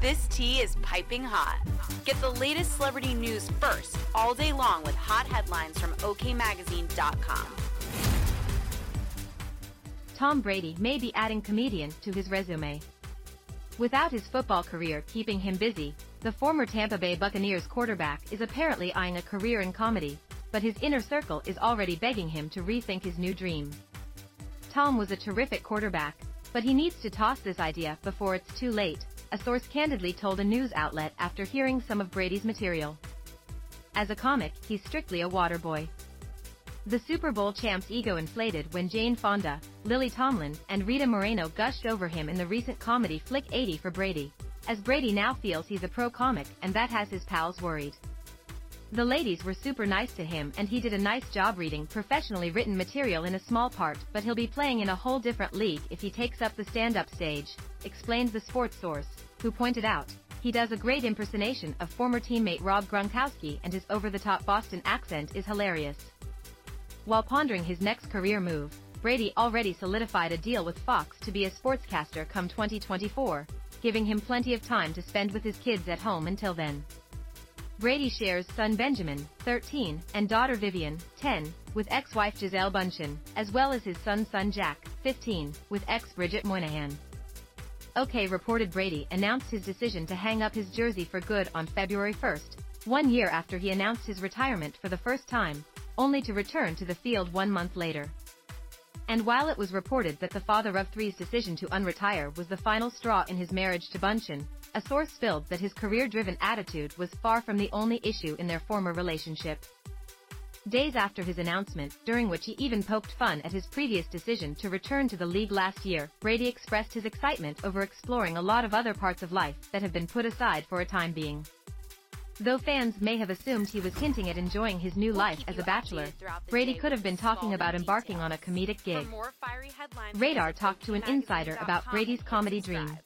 This tea is piping hot. Get the latest celebrity news first all day long with hot headlines from OKMagazine.com. Tom Brady may be adding comedian to his resume. Without his football career keeping him busy, the former Tampa Bay Buccaneers quarterback is apparently eyeing a career in comedy, but his inner circle is already begging him to rethink his new dream. Tom was a terrific quarterback, but he needs to toss this idea before it's too late, a source candidly told a news outlet after hearing some of Brady's material. As a comic, he's strictly a water boy. The Super Bowl champ's ego inflated when Jane Fonda, Lily Tomlin, and Rita Moreno gushed over him in the recent comedy flick 80 for Brady, as Brady now feels he's a pro comic and that has his pals worried. The ladies were super nice to him and he did a nice job reading professionally written material in a small part but he'll be playing in a whole different league if he takes up the stand-up stage, explained the sports source, who pointed out, he does a great impersonation of former teammate Rob Gronkowski and his over-the-top Boston accent is hilarious. While pondering his next career move, Brady already solidified a deal with Fox to be a sportscaster come 2024, giving him plenty of time to spend with his kids at home until then. Brady shares son Benjamin, 13, and daughter Vivian, 10, with ex-wife Gisele Bündchen, as well as his son's son Jack, 15, with ex Bridget Moynahan. OK reported Brady announced his decision to hang up his jersey for good on February 1, one year after he announced his retirement for the first time, only to return to the field one month later. And while it was reported that the father of three's decision to unretire was the final straw in his marriage to Bündchen, a source spilled that his career-driven attitude was far from the only issue in their former relationship. Days after his announcement, during which he even poked fun at his previous decision to return to the league last year, Brady expressed his excitement over exploring a lot of other parts of life that have been put aside for a time being. Though fans may have assumed he was hinting at enjoying his new life as a bachelor, Brady could have been talking about embarking on a comedic gig. Radar talked to an insider about Brady's comedy dream.